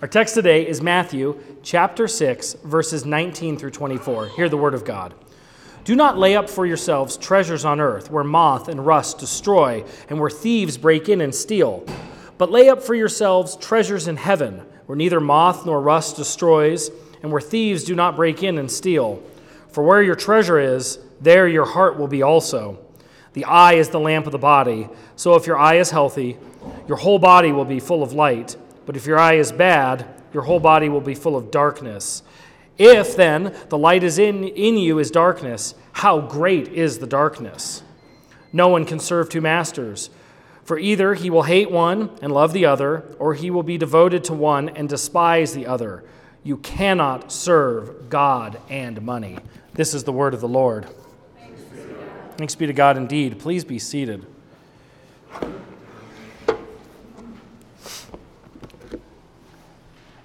Our text today is Matthew chapter 6, verses 19 through 24. Hear the word of God. Do not lay up for yourselves treasures on earth, where moth and rust destroy, and where thieves break in and steal. But lay up for yourselves treasures in heaven, where neither moth nor rust destroys, and where thieves do not break in and steal. For where your treasure is, there your heart will be also. The eye is the lamp of the body, so if your eye is healthy, your whole body will be full of light. But if your eye is bad, your whole body will be full of darkness. If then the light is in, in you is darkness, how great is the darkness? No one can serve two masters, for either he will hate one and love the other, or he will be devoted to one and despise the other. You cannot serve God and money. This is the word of the Lord. Thanks be to God indeed. Please be seated.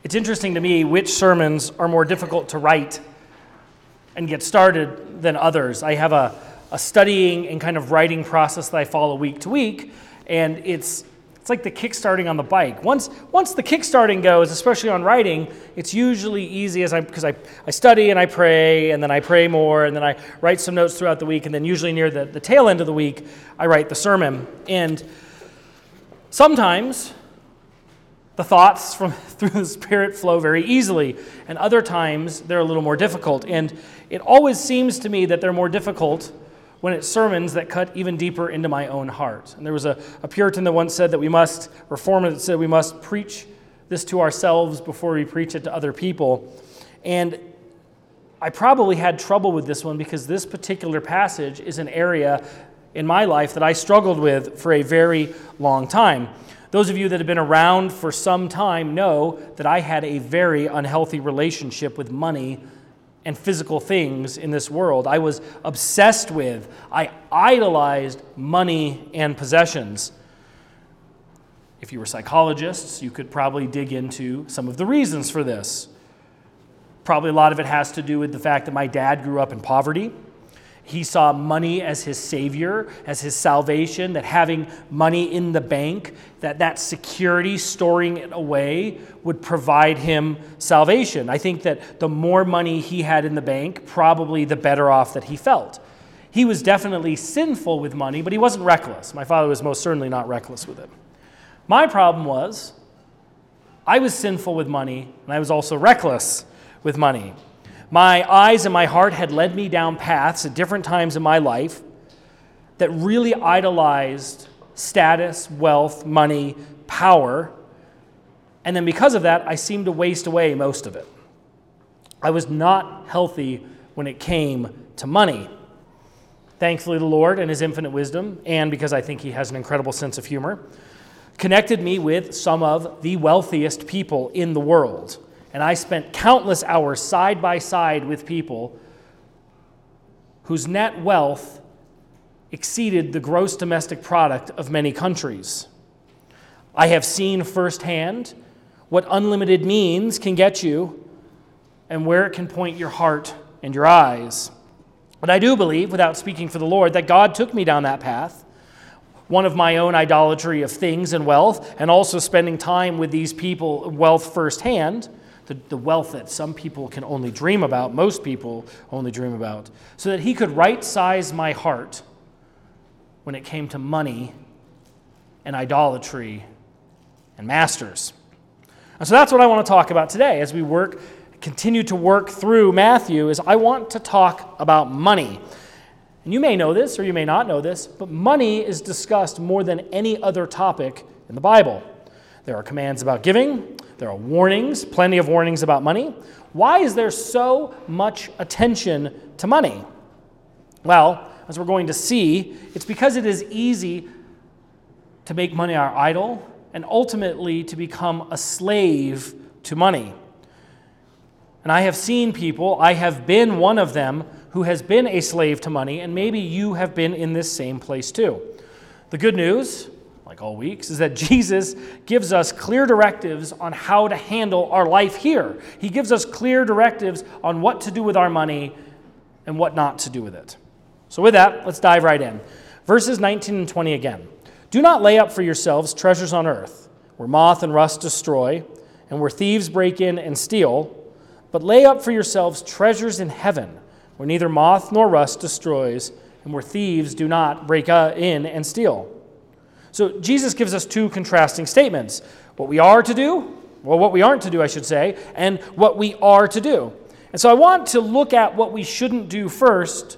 It's interesting to me which sermons are more difficult to write and get started than others. I have a, a studying and kind of writing process that I follow week to week, and it's it's like the kickstarting on the bike. Once, once the kickstarting goes, especially on writing, it's usually easy as I because I, I study and I pray and then I pray more and then I write some notes throughout the week and then usually near the, the tail end of the week I write the sermon. And sometimes the thoughts from through the Spirit flow very easily, and other times they're a little more difficult. And it always seems to me that they're more difficult when it's sermons that cut even deeper into my own heart. And there was a, a Puritan that once said that we must, reformer that said we must preach this to ourselves before we preach it to other people. And I probably had trouble with this one because this particular passage is an area in my life that I struggled with for a very long time. Those of you that have been around for some time know that I had a very unhealthy relationship with money and physical things in this world. I was obsessed with, I idolized money and possessions. If you were psychologists, you could probably dig into some of the reasons for this. Probably a lot of it has to do with the fact that my dad grew up in poverty. He saw money as his savior, as his salvation, that having money in the bank, that that security, storing it away, would provide him salvation. I think that the more money he had in the bank, probably the better off that he felt. He was definitely sinful with money, but he wasn't reckless. My father was most certainly not reckless with it. My problem was I was sinful with money, and I was also reckless with money. My eyes and my heart had led me down paths at different times in my life that really idolized status, wealth, money, power. And then because of that, I seemed to waste away most of it. I was not healthy when it came to money. Thankfully, the Lord, in His infinite wisdom, and because I think He has an incredible sense of humor, connected me with some of the wealthiest people in the world and I spent countless hours side by side with people whose net wealth exceeded the gross domestic product of many countries. I have seen firsthand what unlimited means can get you and where it can point your heart and your eyes. But I do believe, without speaking for the Lord, that God took me down that path. One of my own idolatry of things and wealth, and also spending time with these people, wealth firsthand the, the wealth that some people can only dream about, most people only dream about, so that he could right size my heart when it came to money and idolatry and masters. And so that's what I want to talk about today as we work continue to work through Matthew is I want to talk about money. And you may know this or you may not know this, but money is discussed more than any other topic in the Bible. There are commands about giving, there are warnings, plenty of warnings about money. Why is there so much attention to money? Well, as we're going to see, it's because it is easy to make money our idol and ultimately to become a slave to money. And I have seen people, I have been one of them, who has been a slave to money, and maybe you have been in this same place too. The good news like all weeks, is that Jesus gives us clear directives on how to handle our life here. He gives us clear directives on what to do with our money and what not to do with it. So, with that, let's dive right in. Verses 19 and 20 again. Do not lay up for yourselves treasures on earth, where moth and rust destroy, and where thieves break in and steal, but lay up for yourselves treasures in heaven, where neither moth nor rust destroys, and where thieves do not break uh, in and steal. So Jesus gives us two contrasting statements what we are to do, well, what we aren't to do, I should say, and what we are to do. And so I want to look at what we shouldn't do first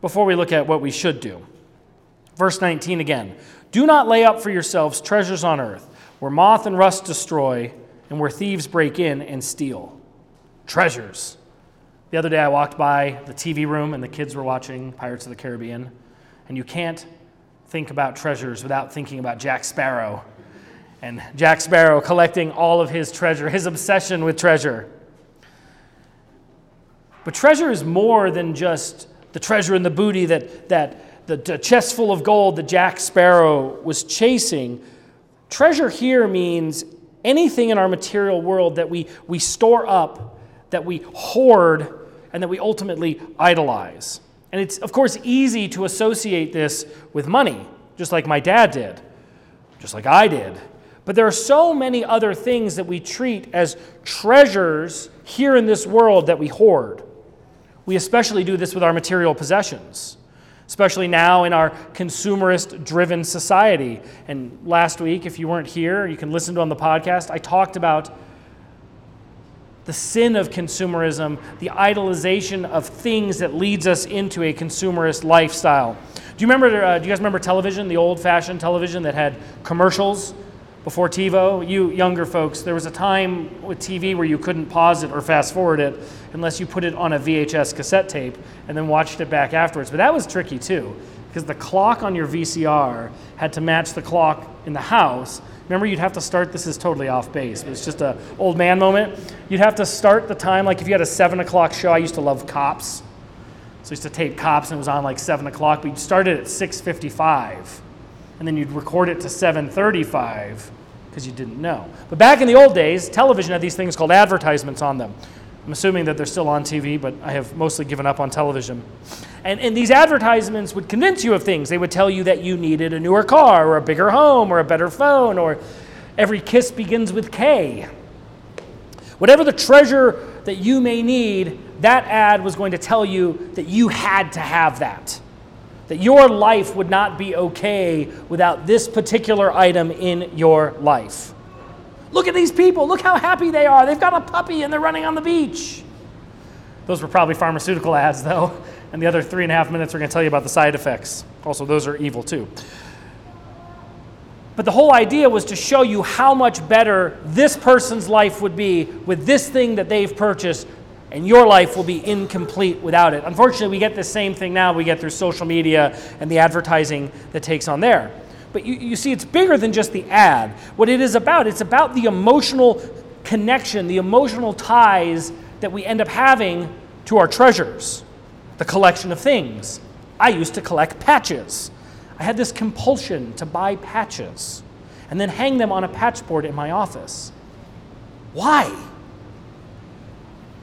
before we look at what we should do. Verse 19 again Do not lay up for yourselves treasures on earth, where moth and rust destroy, and where thieves break in and steal. Treasures. The other day I walked by the TV room and the kids were watching Pirates of the Caribbean, and you can't think about treasures without thinking about Jack Sparrow. And Jack Sparrow collecting all of his treasure, his obsession with treasure. But treasure is more than just the treasure and the booty that, that the, the chest full of gold that Jack Sparrow was chasing. Treasure here means anything in our material world that we, we store up, that we hoard, and that we ultimately idolize. And it's, of course, easy to associate this with money, just like my dad did, just like I did. But there are so many other things that we treat as treasures here in this world that we hoard. We especially do this with our material possessions, especially now in our consumerist driven society. And last week, if you weren't here, you can listen to on the podcast, I talked about the sin of consumerism, the idolization of things that leads us into a consumerist lifestyle. Do you remember? Uh, do you guys remember television, the old-fashioned television that had commercials before TiVo? You younger folks, there was a time with TV where you couldn't pause it or fast forward it unless you put it on a VHS cassette tape and then watched it back afterwards. But that was tricky too, because the clock on your VCR had to match the clock in the house. Remember, you'd have to start. This is totally off base, but it's just a old man moment. You'd have to start the time like if you had a seven o'clock show. I used to love Cops, so I used to tape Cops and it was on like seven o'clock. But you'd start it at six fifty-five, and then you'd record it to seven thirty-five because you didn't know. But back in the old days, television had these things called advertisements on them. I'm assuming that they're still on TV, but I have mostly given up on television. And, and these advertisements would convince you of things. They would tell you that you needed a newer car, or a bigger home, or a better phone, or every kiss begins with Kay. Whatever the treasure that you may need, that ad was going to tell you that you had to have that. That your life would not be okay without this particular item in your life. Look at these people. Look how happy they are. They've got a puppy and they're running on the beach. Those were probably pharmaceutical ads, though. And the other three and a half minutes we're going to tell you about the side effects. Also, those are evil, too. But the whole idea was to show you how much better this person's life would be with this thing that they've purchased, and your life will be incomplete without it. Unfortunately, we get the same thing now we get through social media and the advertising that takes on there. But you, you see, it's bigger than just the ad. What it is about, it's about the emotional connection, the emotional ties that we end up having to our treasures, the collection of things. I used to collect patches. I had this compulsion to buy patches and then hang them on a patchboard in my office. Why?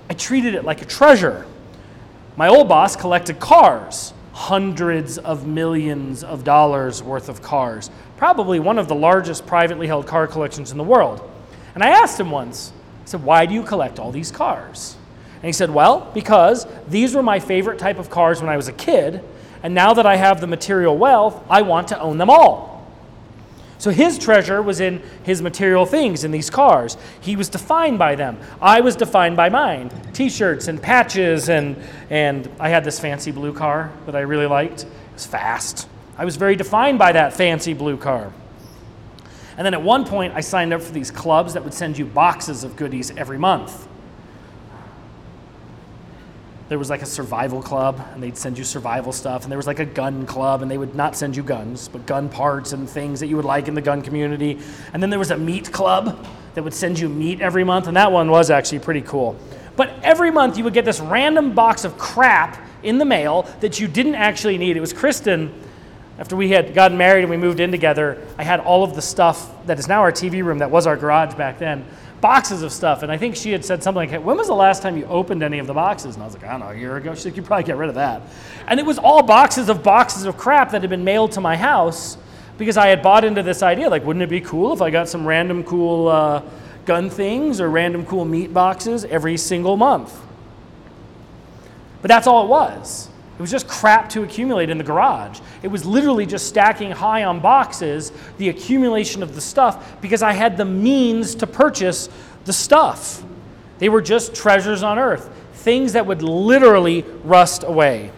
I treated it like a treasure. My old boss collected cars hundreds of millions of dollars worth of cars, probably one of the largest privately held car collections in the world. And I asked him once, I said, Why do you collect all these cars? And he said, Well, because these were my favorite type of cars when I was a kid, and now that I have the material wealth, I want to own them all. So his treasure was in his material things, in these cars. He was defined by them. I was defined by mine t shirts and patches, and, and I had this fancy blue car that I really liked. It was fast. I was very defined by that fancy blue car. And then at one point, I signed up for these clubs that would send you boxes of goodies every month there was like a survival club and they'd send you survival stuff and there was like a gun club and they would not send you guns but gun parts and things that you would like in the gun community. And then there was a meat club that would send you meat every month and that one was actually pretty cool. But every month you would get this random box of crap in the mail that you didn't actually need. It was kristen after we had gotten married and we moved in together i had all of the stuff that is now our tv room that was our garage back then boxes of stuff. And I think she had said something like, when was the last time you opened any of the boxes? And I was like, I don't know, a year ago. She's like, you probably get rid of that. And it was all boxes of boxes of crap that had been mailed to my house because I had bought into this idea. Like, wouldn't it be cool if I got some random cool, uh, gun things or random cool meat boxes every single month. But that's all it was. It was just crap to accumulate in the garage. It was literally just stacking high on boxes, the accumulation of the stuff, because I had the means to purchase the stuff. They were just treasures on earth, things that would literally rust away.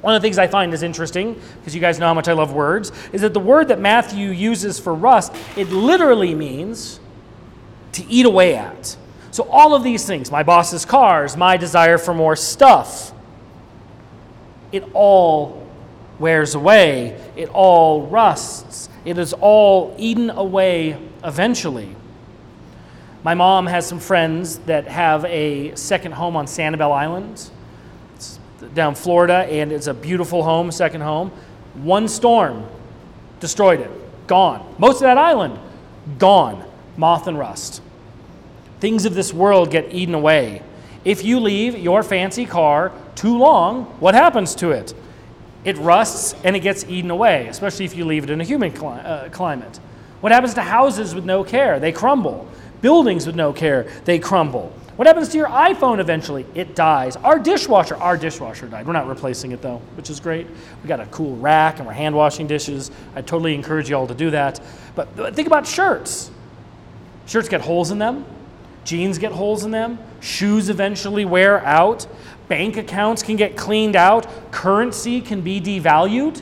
One of the things I find is interesting, because you guys know how much I love words, is that the word that Matthew uses for rust, it literally means to eat away at. So, all of these things, my boss's cars, my desire for more stuff, it all wears away. It all rusts. It is all eaten away eventually. My mom has some friends that have a second home on Sanibel Island. It's down Florida, and it's a beautiful home, second home. One storm destroyed it, gone. Most of that island, gone. Moth and rust. Things of this world get eaten away. If you leave your fancy car too long, what happens to it? It rusts and it gets eaten away, especially if you leave it in a humid cli- uh, climate. What happens to houses with no care? They crumble. Buildings with no care, they crumble. What happens to your iPhone eventually? It dies. Our dishwasher, our dishwasher died. We're not replacing it though, which is great. We got a cool rack and we're hand washing dishes. I totally encourage you all to do that. But think about shirts. Shirts get holes in them. Jeans get holes in them. Shoes eventually wear out. Bank accounts can get cleaned out. Currency can be devalued.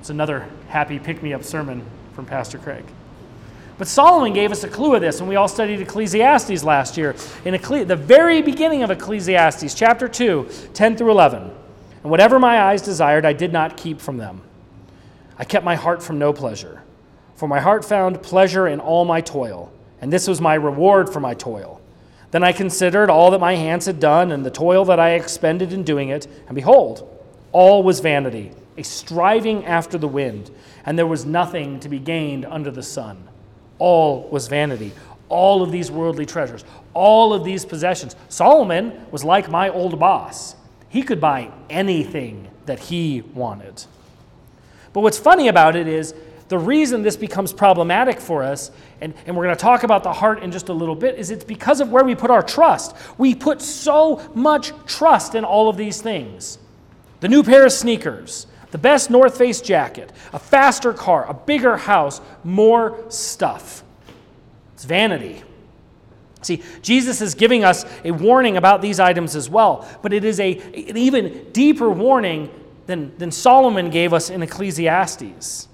It's another happy pick me up sermon from Pastor Craig. But Solomon gave us a clue of this when we all studied Ecclesiastes last year. In Ecclesi- the very beginning of Ecclesiastes, chapter 2, 10 through 11. And whatever my eyes desired, I did not keep from them. I kept my heart from no pleasure. For my heart found pleasure in all my toil, and this was my reward for my toil. Then I considered all that my hands had done and the toil that I expended in doing it, and behold, all was vanity, a striving after the wind, and there was nothing to be gained under the sun all was vanity. All of these worldly treasures, all of these possessions. Solomon was like my old boss. He could buy anything that he wanted. But what's funny about it is the reason this becomes problematic for us, and, and we're going to talk about the heart in just a little bit, is it's because of where we put our trust. We put so much trust in all of these things. The new pair of sneakers, the best North Face jacket, a faster car, a bigger house, more stuff. It's vanity. See, Jesus is giving us a warning about these items as well, but it is a, an even deeper warning than, than Solomon gave us in Ecclesiastes.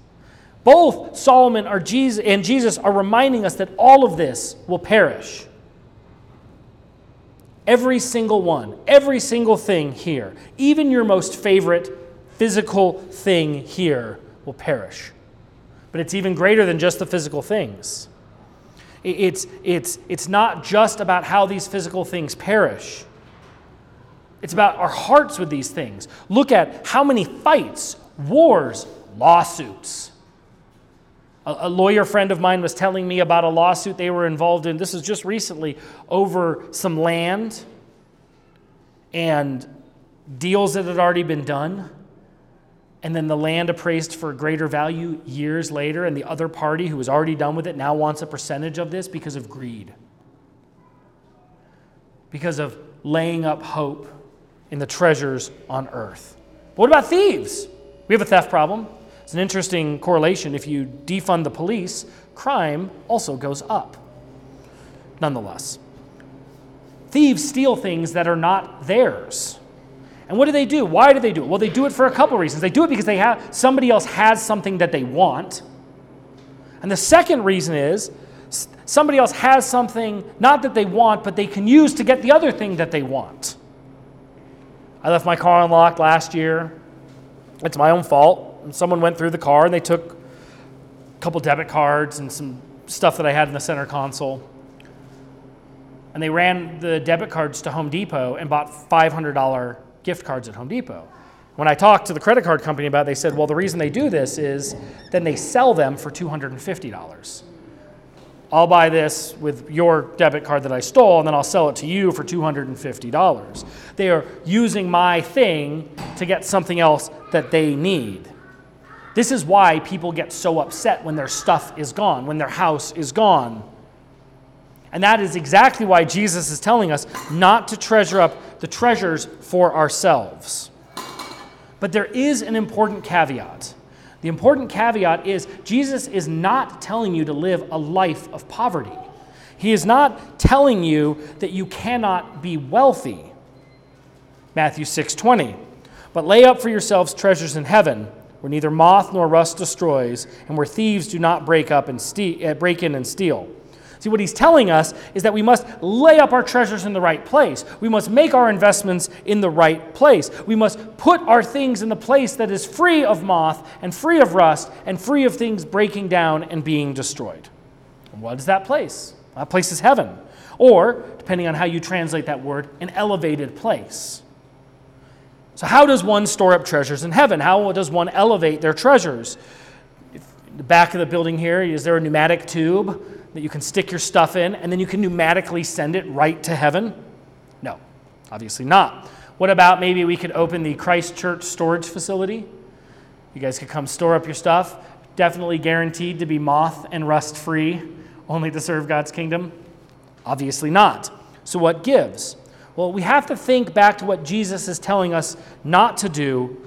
Both Solomon or Jesus and Jesus are reminding us that all of this will perish. Every single one, every single thing here, even your most favorite physical thing here will perish. But it's even greater than just the physical things. It's, it's, it's not just about how these physical things perish. It's about our hearts with these things. Look at how many fights, wars, lawsuits. A, lawyer friend of mine was telling me about a lawsuit they were involved in. This is just recently over some land and deals that had already been done and then the land appraised for greater value years later, and the other party who was already done with it now wants a percentage of this because of greed, because of laying up hope in the treasures on earth. But what about thieves? We have a theft problem. It's an interesting correlation. If you defund the police, crime also goes up. Nonetheless, thieves steal things that are not theirs. And what do they do? Why do they do it? Well, they do it for a couple reasons. They do it because they have somebody else has something that they want. And the second reason is somebody else has something not that they want, but they can use to get the other thing that they want. I left my car unlocked last year. It's my own fault. Someone went through the car and they took a couple debit cards and some stuff that I had in the center console. And they ran the debit cards to Home Depot and bought $500 gift cards at Home Depot. When I talked to the credit card company about it, they said, well, the reason they do this is then they sell them for $250. I'll buy this with your debit card that I stole, and then I'll sell it to you for $250. They are using my thing to get something else that they need. This is why people get so upset when their stuff is gone, when their house is gone. And that is exactly why Jesus is telling us not to treasure up the treasures for ourselves. But there is an important caveat. The important caveat is Jesus is not telling you to live a life of poverty. He is not telling you that you cannot be wealthy. Matthew 6:20. But lay up for yourselves treasures in heaven, where neither moth nor rust destroys, and where thieves do not break up and ste- uh, break in and steal. See, what he's telling us is that we must lay up our treasures in the right place. We must make our investments in the right place. We must put our things in the place that is free of moth and free of rust and free of things breaking down and being destroyed. And what is that place? That place is heaven. Or, depending on how you translate that word, an elevated place. So, how does one store up treasures in heaven? How does one elevate their treasures? If, the back of the building here, is there a pneumatic tube? that you can stick your stuff in and then you can pneumatically send it right to heaven? No, obviously not. What about maybe we could open the Christ Church storage facility? You guys could come store up your stuff. Definitely guaranteed to be moth and rust free, only to serve God's kingdom? Obviously not. So, what gives? Well, we have to think back to what Jesus is telling us not to do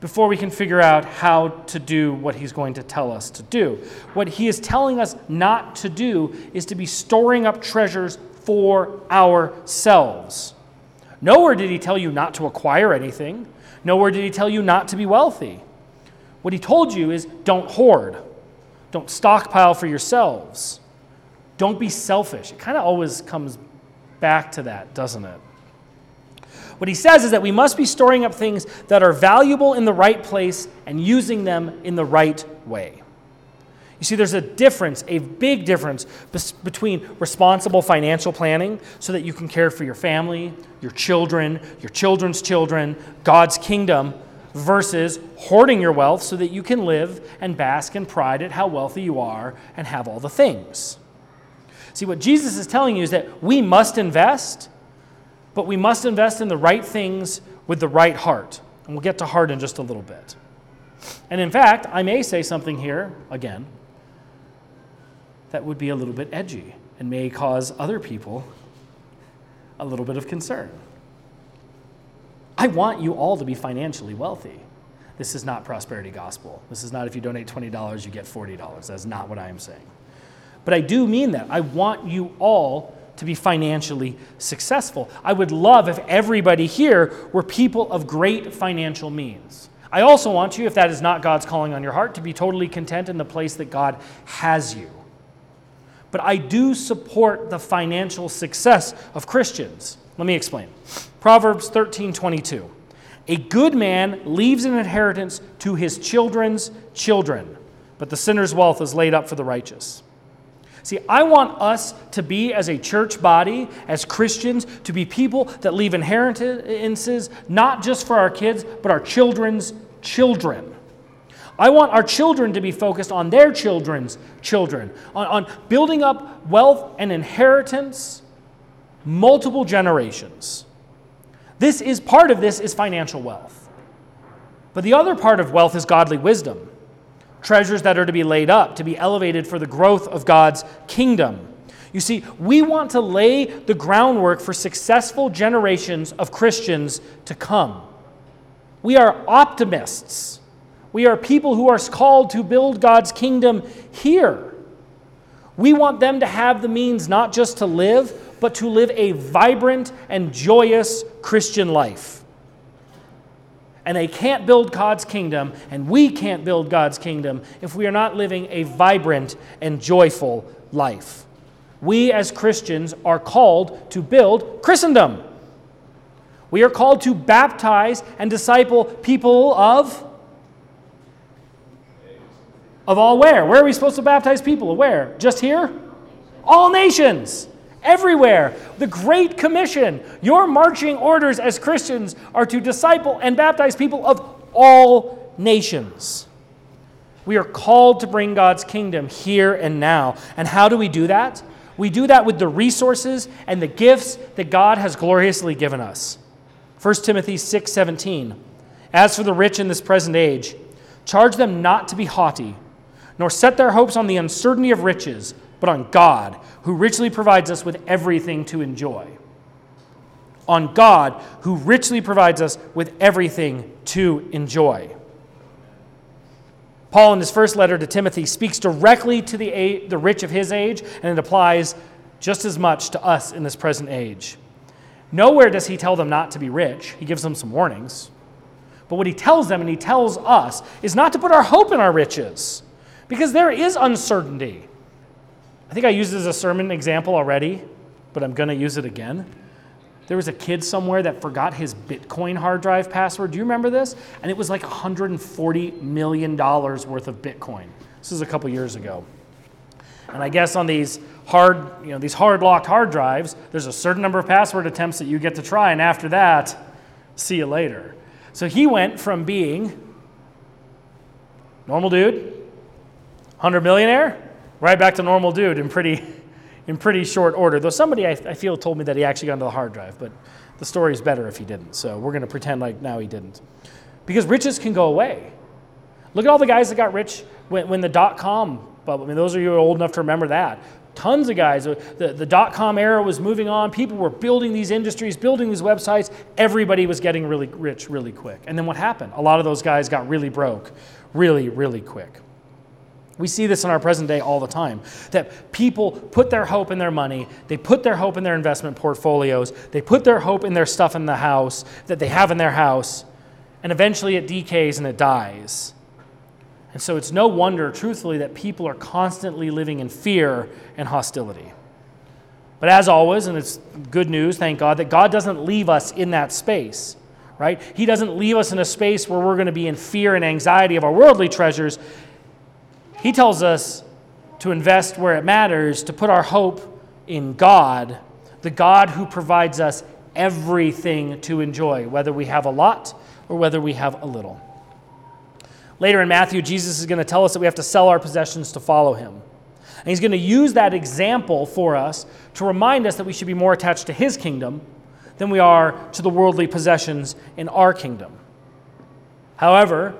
before we can figure out how to do what he's going to tell us to do. What he is telling us not to do is to be storing up treasures for ourselves. Nowhere did he tell you not to acquire anything, nowhere did he tell you not to be wealthy. What he told you is don't hoard, don't stockpile for yourselves, don't be selfish. It kind of always comes back to that, doesn't it? What he says is that we must be storing up things that are valuable in the right place and using them in the right way. You see, there's a difference, a big difference between responsible financial planning so that you can care for your family, your children, your children's children, God's kingdom, versus hoarding your wealth so that you can live and bask in pride at how wealthy you are and have all the things. See, what Jesus is telling you is that we must invest but we must invest in the right things with the right heart. And we'll get to heart in just a little bit. And in fact, I may say something here, again, that would be a little bit edgy and may cause other people a little bit of concern. I want you all to be financially wealthy. This is not prosperity gospel. This is not if you donate $20, you get $40. That's not what I am saying. But I do mean that. I want you all to be financially successful. I would love if everybody here were people of great financial means. I also want you, if that is not God's calling on your heart, to be totally content in the place that God has you. But I do support the financial success of Christians. Let me explain. Proverbs 13 22. A good man leaves an inheritance to his children's children, but the sinner's wealth is laid up for the righteous. See, I want us to be, as a church body, as Christians, to be people that leave inheritances not just for our kids, but our children's children. I want our children to be focused on their children's children, on, on building up wealth and inheritance multiple generations. This is part of this is financial wealth. But the other part of wealth is godly wisdom treasures that are to be laid up, to be elevated for the growth of God's kingdom. You see, we want to lay the groundwork for successful generations of Christians to come. We are optimists. We are people who are called to build God's kingdom here. We want them to have the means not just to live, but to live a vibrant and joyous Christian life and they can't build God's kingdom, and we can't build God's kingdom if we are not living a vibrant and joyful life. We as Christians are called to build Christendom. We are called to baptize and disciple people of of all where? Where are we supposed to baptize people? Where? Just here? All nations everywhere. The Great Commission, your marching orders as Christians are to disciple and baptize people of all nations. We are called to bring God's kingdom here and now. And how do we do that? We do that with the resources and the gifts that God has gloriously given us. 1 Timothy 6:17. As for the rich in this present age, charge them not to be haughty, nor set their hopes on the uncertainty of riches, but on God, who richly provides us with everything to enjoy. On God, who richly provides us with everything to enjoy. Paul, in his first letter to Timothy, speaks directly to the, the rich of his age, and it applies just as much to us in this present age. Nowhere does he tell them not to be rich, he gives them some warnings. But what he tells them and he tells us is not to put our hope in our riches, because there is uncertainty. I think I used as a sermon example already, but I'm going to use it again. There was a kid somewhere that forgot his Bitcoin hard drive password. Do you remember this? And it was like $140 million worth of Bitcoin. This is a couple years ago. And I guess on these hard, you know, these hard locked hard drives, there's a certain number of password attempts that you get to try, and after that, see you later. So he went from being normal dude, 100 millionaire, right back to normal dude in pretty in pretty short order. Though somebody I, I feel told me that he actually got into the hard drive, but the story is better if he didn't. So we're going to pretend like now he didn't. Because riches can go away. Look at all the guys that got rich when, when the dot com bubble. I mean, those of you are old enough to remember that. Tons of guys. Uh, the, the dot com era was moving on. People were building these industries, building these websites. Everybody was getting really rich really quick. And then what happened? A lot of those guys got really broke really, really quick. We see this in our present day all the time that people put their hope in their money, they put their hope in their investment portfolios, they put their hope in their stuff in the house that they have in their house, and eventually it decays and it dies. And so it's no wonder, truthfully, that people are constantly living in fear and hostility. But as always, and it's good news, thank God, that God doesn't leave us in that space, right? He doesn't leave us in a space where we're going to be in fear and anxiety of our worldly treasures. He tells us to invest where it matters, to put our hope in God, the God who provides us everything to enjoy, whether we have a lot or whether we have a little. Later in Matthew, Jesus is going to tell us that we have to sell our possessions to follow him. And he's going to use that example for us to remind us that we should be more attached to his kingdom than we are to the worldly possessions in our kingdom. However,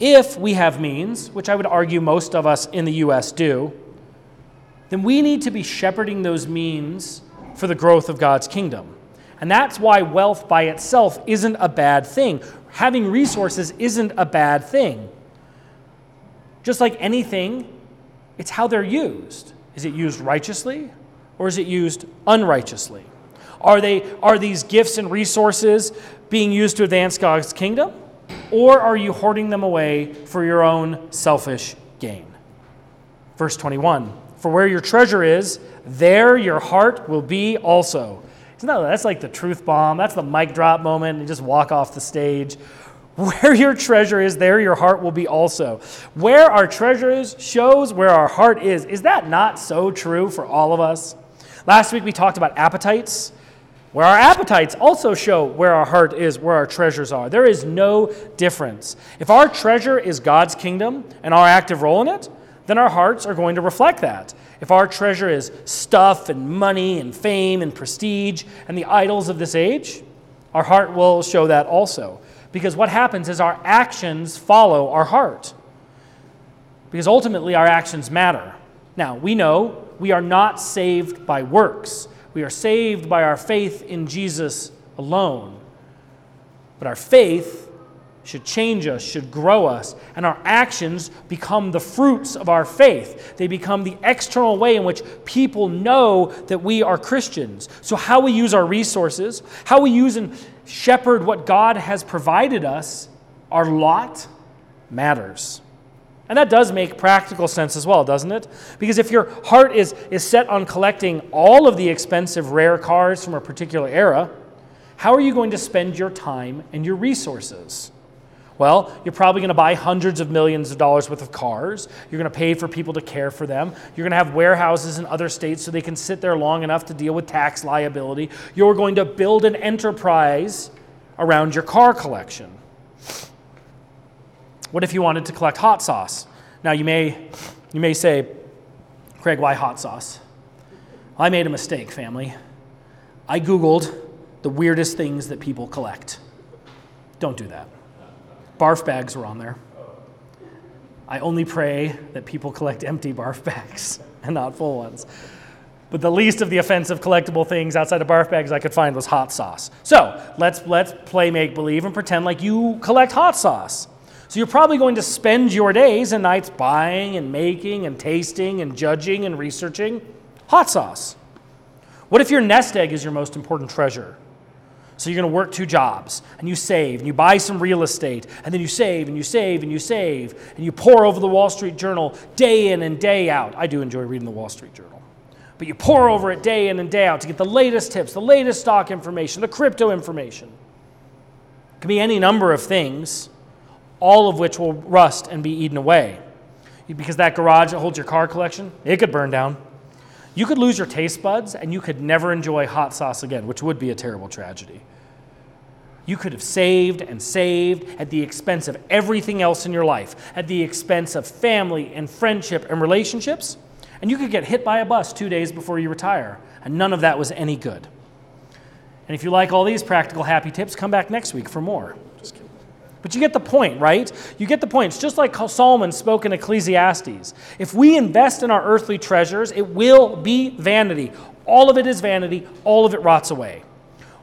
if we have means, which I would argue most of us in the U.S. do, then we need to be shepherding those means for the growth of God's kingdom. And that's why wealth by itself isn't a bad thing. Having resources isn't a bad thing. Just like anything, it's how they're used. Is it used righteously or is it used unrighteously? Are, they, are these gifts and resources being used to advance God's kingdom? Or are you hoarding them away for your own selfish gain? Verse 21 For where your treasure is, there your heart will be also. Isn't that, that's like the truth bomb. That's the mic drop moment. You just walk off the stage. Where your treasure is, there your heart will be also. Where our treasure is shows where our heart is. Is that not so true for all of us? Last week we talked about appetites where our appetites also show where our heart is, where our treasures are. There is no difference. If our treasure is God's kingdom and our active role in it, then our hearts are going to reflect that. If our treasure is stuff and money and fame and prestige and the idols of this age, our heart will show that also. Because what happens is our actions follow our heart. Because ultimately, our actions matter. Now, we know we are not saved by works. We are saved by our faith in Jesus alone. But our faith should change us, should grow us, and our actions become the fruits of our faith. They become the external way in which people know that we are Christians. So, how we use our resources, how we use and shepherd what God has provided us, our lot matters. And that does make practical sense as well, doesn't it? Because if your heart is, is set on collecting all of the expensive, rare cars from a particular era, how are you going to spend your time and your resources? Well, you're probably going to buy hundreds of millions of dollars worth of cars. You're going to pay for people to care for them. You're going to have warehouses in other states so they can sit there long enough to deal with tax liability. You're going to build an enterprise around your car collection. What if you wanted to collect hot sauce? Now, you may, you may say, Craig, why hot sauce? I made a mistake, family. I Googled the weirdest things that people collect. Don't do that. Barf bags were on there. I only pray that people collect empty barf bags and not full ones. But the least of the offensive collectible things outside of barf bags I could find was hot sauce. So let's, let's play make believe and pretend like you collect hot sauce. So you're probably going to spend your days and nights buying and making and tasting and judging and researching hot sauce. What if your nest egg is your most important treasure? So you're going to work two jobs and you save and you buy some real estate and then you save and you save and you save and you pore over the Wall Street Journal day in and day out. I do enjoy reading the Wall Street Journal. But you pore over it day in and day out to get the latest tips, the latest stock information, the crypto information. It can be any number of things, all of which will rust and be eaten away. Because that garage that holds your car collection, it could burn down. You could lose your taste buds and you could never enjoy hot sauce again, which would be a terrible tragedy. You could have saved and saved at the expense of everything else in your life, at the expense of family and friendship and relationships, and you could get hit by a bus two days before you retire, and none of that was any good. And if you like all these practical happy tips, come back next week for more. But you get the point, right? You get the point. It's just like Solomon spoke in Ecclesiastes. If we invest in our earthly treasures, it will be vanity. All of it is vanity, all of it rots away.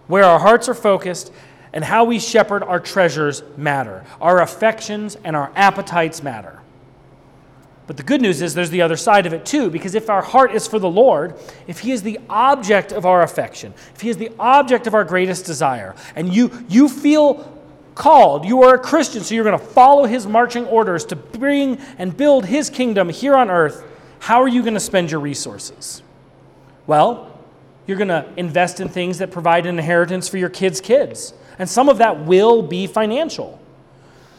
Where our hearts are focused and how we shepherd our treasures matter. Our affections and our appetites matter. But the good news is there's the other side of it too, because if our heart is for the Lord, if He is the object of our affection, if He is the object of our greatest desire, and you, you feel called. You are a Christian, so you're going to follow his marching orders to bring and build his kingdom here on earth. How are you going to spend your resources? Well, you're going to invest in things that provide an inheritance for your kids' kids. And some of that will be financial.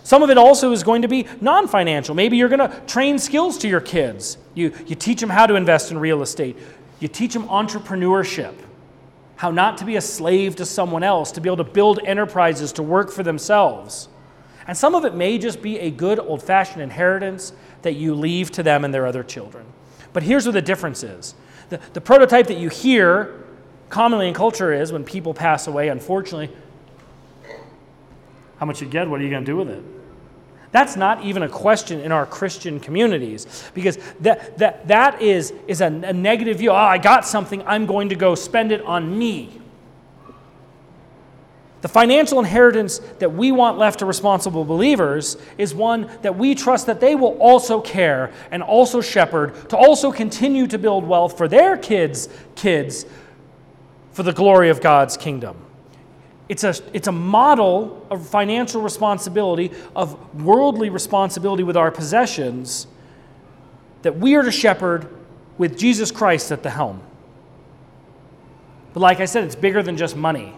Some of it also is going to be non financial. Maybe you're going to train skills to your kids. You, you teach them how to invest in real estate, you teach them entrepreneurship how not to be a slave to someone else, to be able to build enterprises, to work for themselves. And some of it may just be a good old fashioned inheritance that you leave to them and their other children. But here's where the difference is the, the prototype that you hear commonly in culture is when people pass away, unfortunately, how much you get, what are you going to do with it? That's not even a question in our Christian communities because that, that, that is, is a, a negative view. Oh, I got something, I'm going to go spend it on me. The financial inheritance that we want left to responsible believers is one that we trust that they will also care and also shepherd to also continue to build wealth for their kids' kids for the glory of God's kingdom. It's a, it's a model of financial responsibility, of worldly responsibility with our possessions that we are to shepherd with Jesus Christ at the helm. But like I said, it's bigger than just money.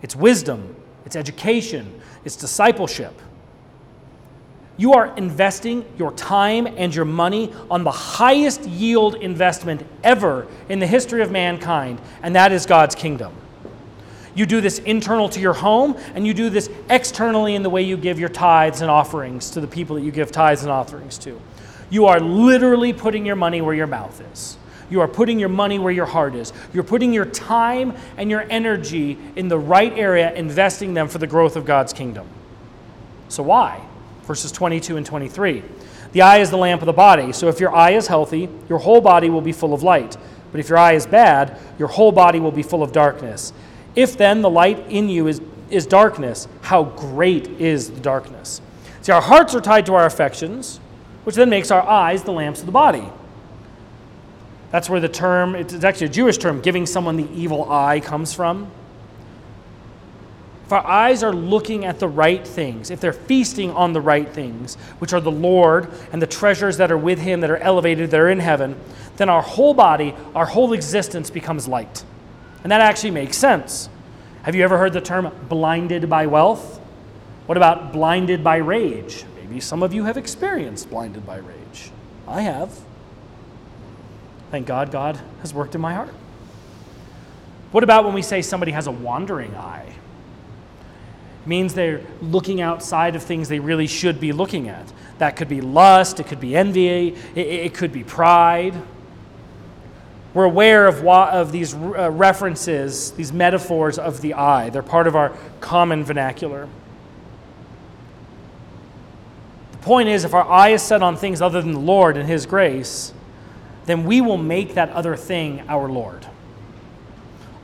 It's wisdom, it's education, it's discipleship. You are investing your time and your money on the highest yield investment ever in the history of mankind, and that is God's kingdom. You do this internal to your home, and you do this externally in the way you give your tithes and offerings to the people that you give tithes and offerings to. You are literally putting your money where your mouth is. You are putting your money where your heart is. You're putting your time and your energy in the right area, investing them for the growth of God's kingdom. So, why? Verses 22 and 23. The eye is the lamp of the body. So, if your eye is healthy, your whole body will be full of light. But if your eye is bad, your whole body will be full of darkness. If then the light in you is, is darkness, how great is the darkness? See, our hearts are tied to our affections, which then makes our eyes the lamps of the body. That's where the term, it's actually a Jewish term, giving someone the evil eye comes from. If our eyes are looking at the right things, if they're feasting on the right things, which are the Lord and the treasures that are with Him, that are elevated, that are in heaven, then our whole body, our whole existence becomes light. And that actually makes sense. Have you ever heard the term blinded by wealth? What about blinded by rage? Maybe some of you have experienced blinded by rage. I have. Thank God, God has worked in my heart. What about when we say somebody has a wandering eye? It means they're looking outside of things they really should be looking at. That could be lust, it could be envy, it, it could be pride. We're aware of, of these uh, references, these metaphors of the eye. They're part of our common vernacular. The point is, if our eye is set on things other than the Lord and His grace, then we will make that other thing our Lord.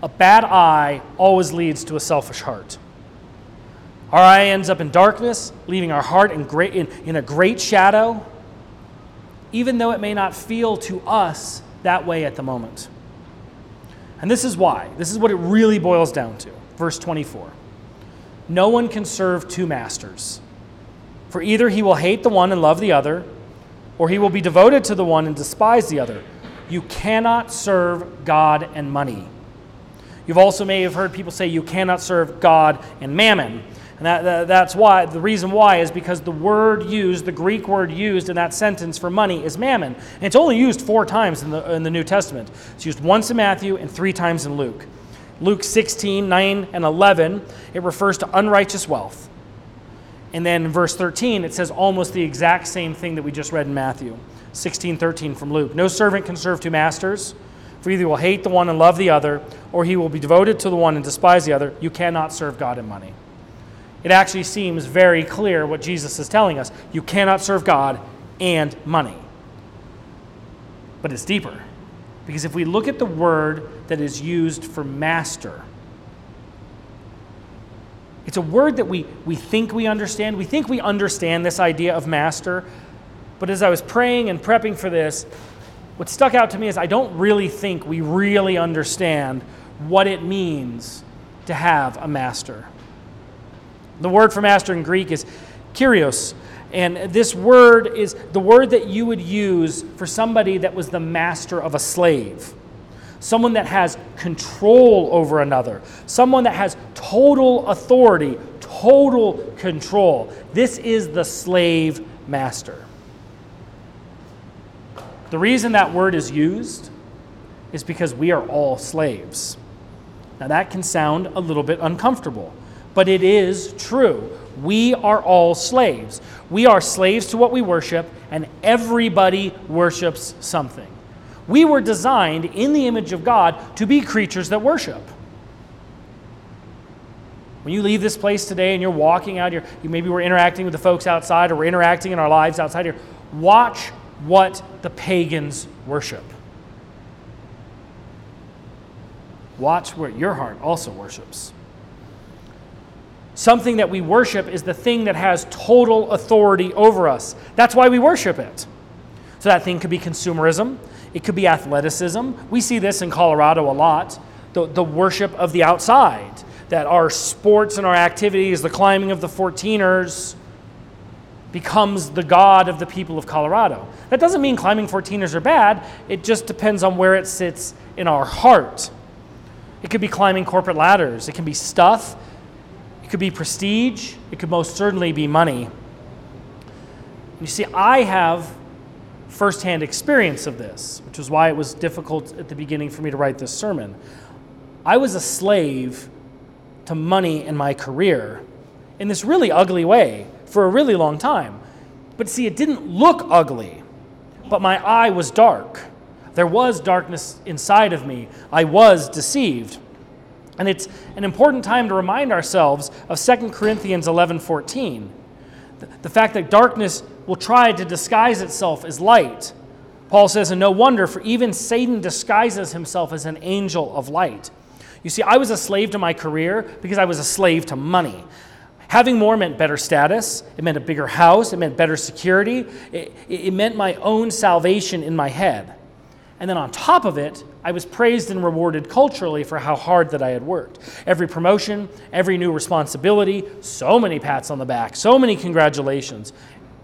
A bad eye always leads to a selfish heart. Our eye ends up in darkness, leaving our heart in, great, in, in a great shadow, even though it may not feel to us that way at the moment. And this is why. This is what it really boils down to. Verse 24 No one can serve two masters, for either he will hate the one and love the other, or he will be devoted to the one and despise the other. You cannot serve God and money. You've also may have heard people say you cannot serve God and mammon. And that, that, that's why, the reason why is because the word used, the Greek word used in that sentence for money is mammon. And it's only used four times in the, in the New Testament. It's used once in Matthew and three times in Luke. Luke 16, 9, and 11, it refers to unrighteous wealth. And then in verse 13, it says almost the exact same thing that we just read in Matthew 16, 13 from Luke. No servant can serve two masters, for either he will hate the one and love the other, or he will be devoted to the one and despise the other. You cannot serve God and money it actually seems very clear what Jesus is telling us. You cannot serve God and money. But it's deeper. Because if we look at the word that is used for master, it's a word that we, we think we understand. We think we understand this idea of master. But as I was praying and prepping for this, what stuck out to me is I don't really think we really understand what it means to have a master. The word for master in Greek is kyrios. And this word is the word that you would use for somebody that was the master of a slave. Someone that has control over another. Someone that has total authority, total control. This is the slave master. The reason that word is used is because we are all slaves. Now, that can sound a little bit uncomfortable but it is true. We are all slaves. We are slaves to what we worship, and everybody worships something. We were designed in the image of God to be creatures that worship. When you leave this place today and you're walking out here, you maybe we're interacting with the folks outside or we're interacting in our lives outside here, watch what the pagans worship. Watch where your heart also worships. Something that we worship is the thing that has total authority over us. That's why we worship it. So that thing could be consumerism, it could be athleticism. We see this in Colorado a lot the, the worship of the outside, that our sports and our activities, the climbing of the 14ers, becomes the God of the people of Colorado. That doesn't mean climbing 14ers are bad, it just depends on where it sits in our heart. It could be climbing corporate ladders, it can be stuff, it could be prestige, it could most certainly be money. You see, I have firsthand experience of this, which is why it was difficult at the beginning for me to write this sermon. I was a slave to money in my career in this really ugly way for a really long time. But see, it didn't look ugly, but my eye was dark. There was darkness inside of me. I was deceived. And it's an important time to remind ourselves of 2 Corinthians 11 14. The fact that darkness will try to disguise itself as light. Paul says, and no wonder, for even Satan disguises himself as an angel of light. You see, I was a slave to my career because I was a slave to money. Having more meant better status, it meant a bigger house, it meant better security, it, it meant my own salvation in my head. And then on top of it, I was praised and rewarded culturally for how hard that I had worked. Every promotion, every new responsibility, so many pats on the back, so many congratulations.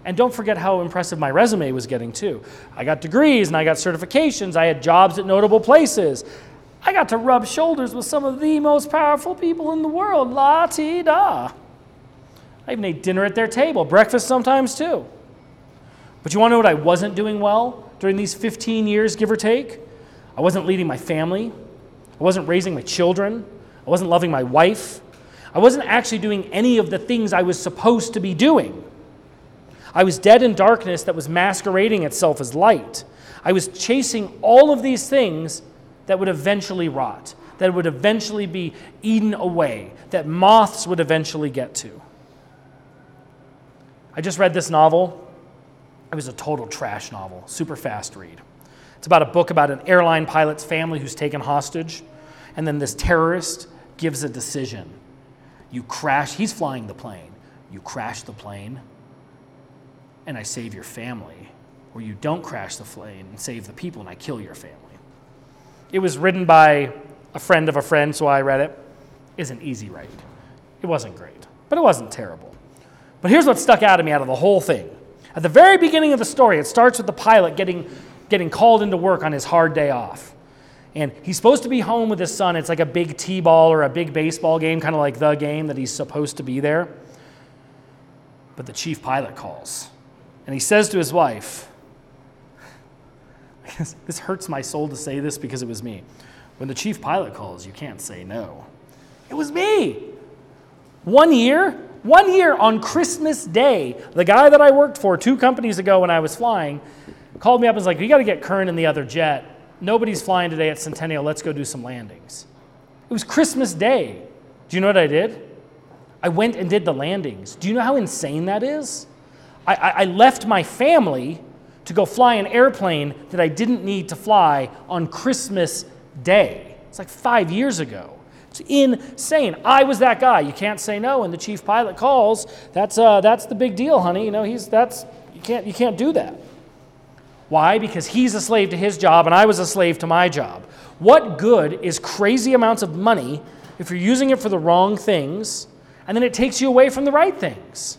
And don't forget how impressive my resume was getting, too. I got degrees and I got certifications, I had jobs at notable places. I got to rub shoulders with some of the most powerful people in the world. La ti da. I even ate dinner at their table, breakfast sometimes, too. But you want to know what I wasn't doing well? during these 15 years, give or take. I wasn't leading my family. I wasn't raising my children. I wasn't loving my wife. I wasn't actually doing any of the things I was supposed to be doing. I was dead in darkness that was masquerading itself as light. I was chasing all of these things that would eventually rot, that would eventually be eaten away, that moths would eventually get to. I just read this novel It was a total trash novel, super fast read. It's about a book about an airline pilot's family who's taken hostage, and then this terrorist gives a decision. You crash, he's flying the plane. You crash the plane, and I save your family. Or you don't crash the plane and save the people, and I kill your family. It was written by a friend of a friend, so I read it. Is an easy read. It wasn't great, but it wasn't terrible. But here's what stuck out to me out of the whole thing. At the very beginning of the story, it starts with the pilot getting, getting called into work on his hard day off. And he's supposed to be home with his son. It's like a big T ball or a big baseball game, kind of like the game that he's supposed to be there. But the chief pilot calls. And he says to his wife, This hurts my soul to say this because it was me. When the chief pilot calls, you can't say no. It was me. One year, one year on Christmas Day, the guy that I worked for two companies ago when I was flying called me up and was like, You got to get current in the other jet. Nobody's flying today at Centennial. Let's go do some landings. It was Christmas Day. Do you know what I did? I went and did the landings. Do you know how insane that is? I, I, I left my family to go fly an airplane that I didn't need to fly on Christmas Day. It's like five years ago. It's insane. I was that guy. You can't say no. And the chief pilot calls. That's, uh, that's the big deal, honey. You know, he's, that's, you, can't, you can't do that. Why? Because he's a slave to his job and I was a slave to my job. What good is crazy amounts of money if you're using it for the wrong things and then it takes you away from the right things?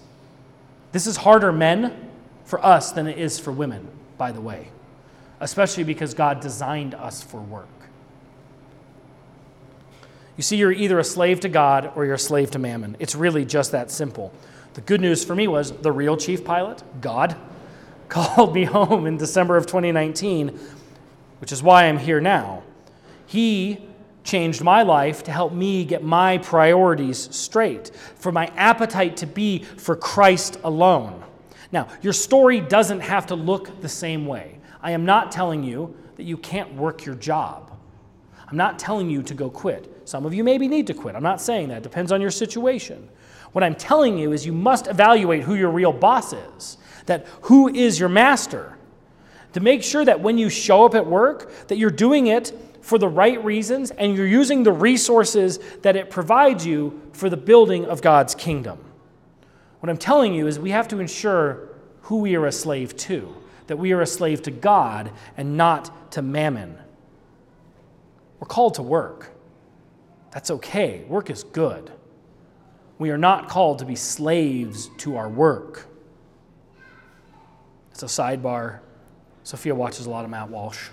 This is harder, men, for us than it is for women, by the way, especially because God designed us for work. You see, you're either a slave to God or you're a slave to mammon. It's really just that simple. The good news for me was the real chief pilot, God, called me home in December of 2019, which is why I'm here now. He changed my life to help me get my priorities straight, for my appetite to be for Christ alone. Now, your story doesn't have to look the same way. I am not telling you that you can't work your job. I'm not telling you to go quit. Some of you maybe need to quit. I'm not saying that. It depends on your situation. What I'm telling you is you must evaluate who your real boss is, that who is your master, to make sure that when you show up at work, that you're doing it for the right reasons and you're using the resources that it provides you for the building of God's kingdom. What I'm telling you is we have to ensure who we are a slave to, that we are a slave to God and not to mammon. We're called to work. That's okay. Work is good. We are not called to be slaves to our work. It's a sidebar. Sophia watches a lot of Matt Walsh.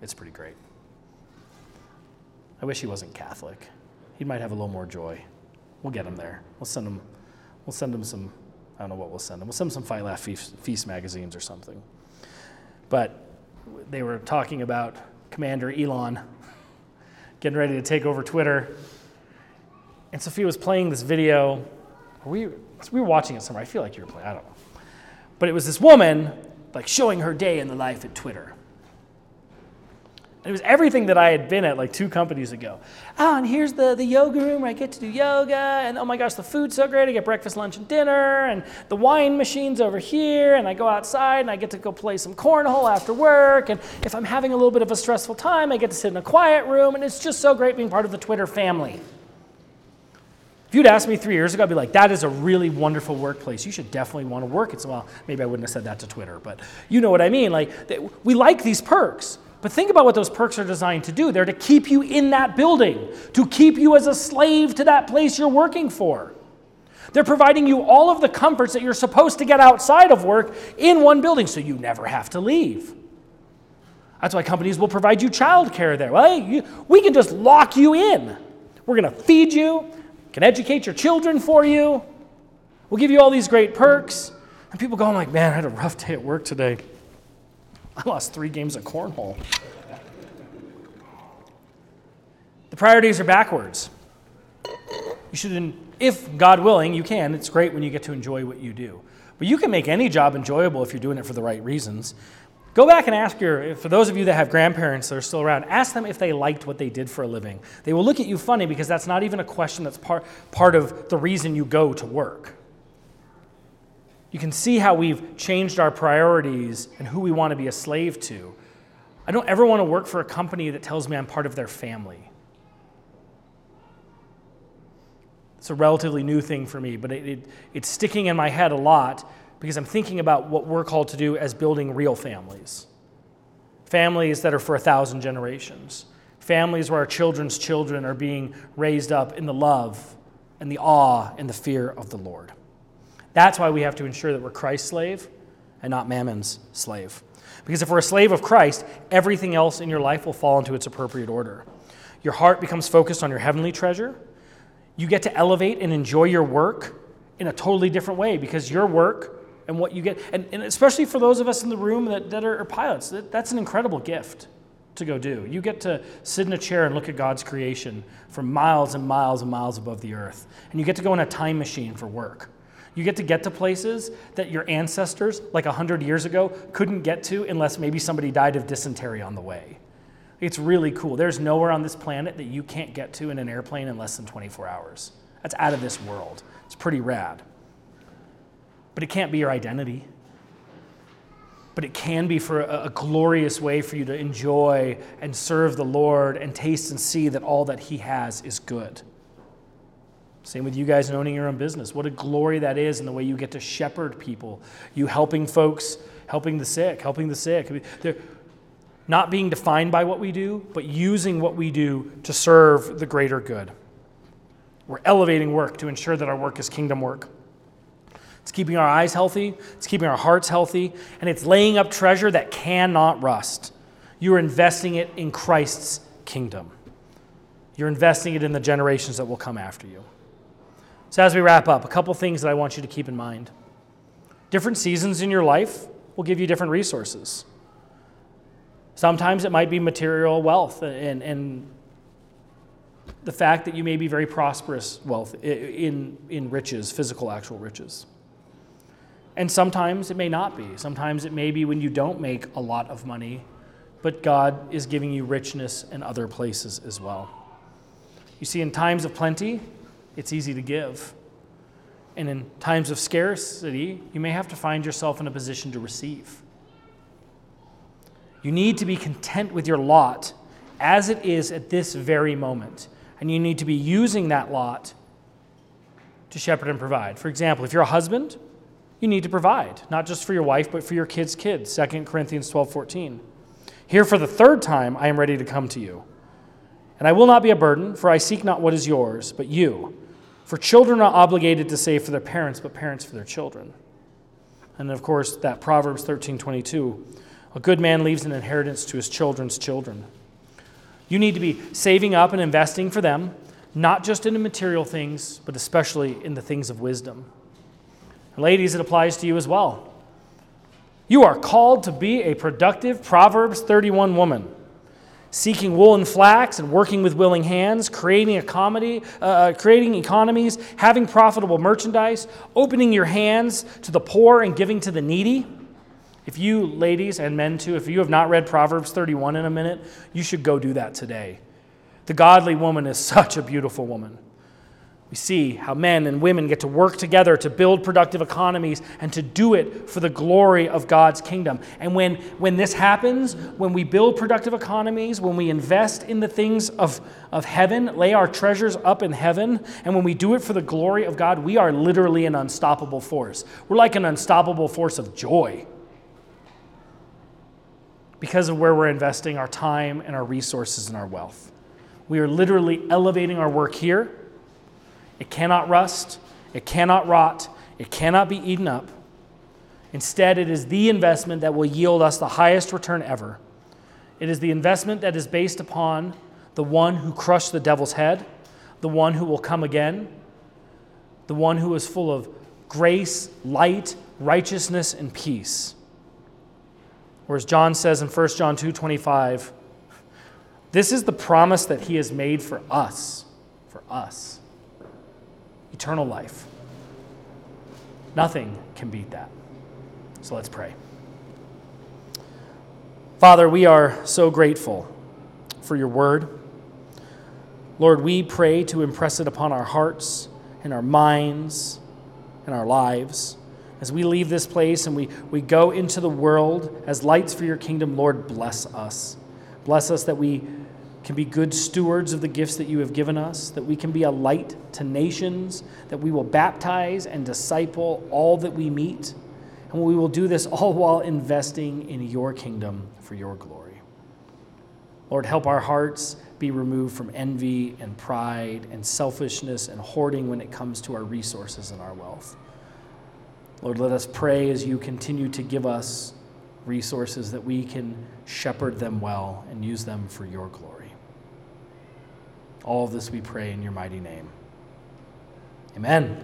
It's pretty great. I wish he wasn't Catholic. He might have a little more joy. We'll get him there. We'll send him, we'll send him some, I don't know what we'll send him. We'll send him some Fight Laugh Feast, Feast magazines or something. But they were talking about Commander Elon getting ready to take over Twitter. And Sophia was playing this video. We, we were watching it somewhere. I feel like you were playing, I don't know. But it was this woman like showing her day in the life at Twitter. It was everything that I had been at like two companies ago. Oh, and here's the, the yoga room where I get to do yoga. And oh my gosh, the food's so great. I get breakfast, lunch, and dinner. And the wine machine's over here. And I go outside and I get to go play some cornhole after work. And if I'm having a little bit of a stressful time, I get to sit in a quiet room. And it's just so great being part of the Twitter family. If you'd asked me three years ago, I'd be like, that is a really wonderful workplace. You should definitely want to work. It's well, maybe I wouldn't have said that to Twitter, but you know what I mean. Like, we like these perks. But think about what those perks are designed to do. They're to keep you in that building, to keep you as a slave to that place you're working for. They're providing you all of the comforts that you're supposed to get outside of work in one building so you never have to leave. That's why companies will provide you childcare there. Well, hey, you, we can just lock you in. We're going to feed you, can educate your children for you. We'll give you all these great perks. And people go, I'm like, man, I had a rough day at work today. I lost three games of cornhole. The priorities are backwards. You should, if God willing, you can. It's great when you get to enjoy what you do. But you can make any job enjoyable if you're doing it for the right reasons. Go back and ask your, for those of you that have grandparents that are still around, ask them if they liked what they did for a living. They will look at you funny because that's not even a question that's part, part of the reason you go to work. You can see how we've changed our priorities and who we want to be a slave to. I don't ever want to work for a company that tells me I'm part of their family. It's a relatively new thing for me, but it, it, it's sticking in my head a lot because I'm thinking about what we're called to do as building real families. Families that are for a thousand generations. Families where our children's children are being raised up in the love and the awe and the fear of the Lord. That's why we have to ensure that we're Christ's slave and not Mammon's slave. Because if we're a slave of Christ, everything else in your life will fall into its appropriate order. Your heart becomes focused on your heavenly treasure. You get to elevate and enjoy your work in a totally different way because your work and what you get, and, and especially for those of us in the room that, that are, are pilots, that, that's an incredible gift to go do. You get to sit in a chair and look at God's creation from miles and miles and miles above the earth. And you get to go in a time machine for work. You get to get to places that your ancestors, like 100 years ago, couldn't get to unless maybe somebody died of dysentery on the way. It's really cool. There's nowhere on this planet that you can't get to in an airplane in less than 24 hours. That's out of this world. It's pretty rad. But it can't be your identity but it can be for a, a, glorious way for you to enjoy and serve the Lord and taste and see that all that He has is good. Same with you guys in owning your own business. What a glory that is in the way you get to shepherd people. You helping folks, helping the sick, helping the sick. They're not being defined by what we do, but using what we do to serve the greater good. We're elevating work to ensure that our work is kingdom work. It's keeping our eyes healthy, it's keeping our hearts healthy, and it's laying up treasure that cannot rust. You are investing it in Christ's kingdom. You're investing it in the generations that will come after you. So, as we wrap up, a couple things that I want you to keep in mind. Different seasons in your life will give you different resources. Sometimes it might be material wealth and, and the fact that you may be very prosperous wealth in, in riches, physical, actual riches. And sometimes it may not be. Sometimes it may be when you don't make a lot of money, but God is giving you richness in other places as well. You see, in times of plenty, it's easy to give. And in times of scarcity, you may have to find yourself in a position to receive. You need to be content with your lot as it is at this very moment. And you need to be using that lot to shepherd and provide. For example, if you're a husband, you need to provide, not just for your wife, but for your kids' kids. 2 Corinthians 12 14. Here for the third time, I am ready to come to you. And I will not be a burden, for I seek not what is yours, but you. For children are obligated to save for their parents, but parents for their children. And of course, that Proverbs 13 22. A good man leaves an inheritance to his children's children. You need to be saving up and investing for them, not just in the material things, but especially in the things of wisdom. Ladies, it applies to you as well. You are called to be a productive Proverbs 31 woman, seeking wool and flax and working with willing hands, creating, a comedy, uh, uh, creating economies, having profitable merchandise, opening your hands to the poor and giving to the needy. If you, ladies and men too, if you have not read Proverbs 31 in a minute, you should go do that today. The godly woman is such a beautiful woman. We see how men and women get to work together to build productive economies and to do it for the glory of God's kingdom. And when, when this happens, when we build productive economies, when we invest in the things of, of heaven, lay our treasures up in heaven, and when we do it for the glory of God, we are literally an unstoppable force. We're like an unstoppable force of joy because of where we're investing our time and our resources and our wealth. We are literally elevating our work here it cannot rust, it cannot rot, it cannot be eaten up. Instead, it is the investment that will yield us the highest return ever. It is the investment that is based upon the one who crushed the devil's head, the one who will come again, the one who is full of grace, light, righteousness, and peace. Whereas John says in 1 John 2:25, this is the promise that he has made for us, for us eternal life. Nothing can beat that. So let's pray. Father, we are so grateful for your word. Lord, we pray to impress it upon our hearts and our minds and our lives. As we leave this place and we, we go into the world as lights for your kingdom, Lord, bless us. Bless us that we can be good stewards of the gifts that you have given us, that we can be a light to nations, that we will baptize and disciple all that we meet, and we will do this all while investing in your kingdom for your glory. Lord, help our hearts be removed from envy and pride and selfishness and hoarding when it comes to our resources and our wealth. Lord, let us pray as you continue to give us resources that we can shepherd them well and use them for your glory. All of this we pray in your mighty name. Amen.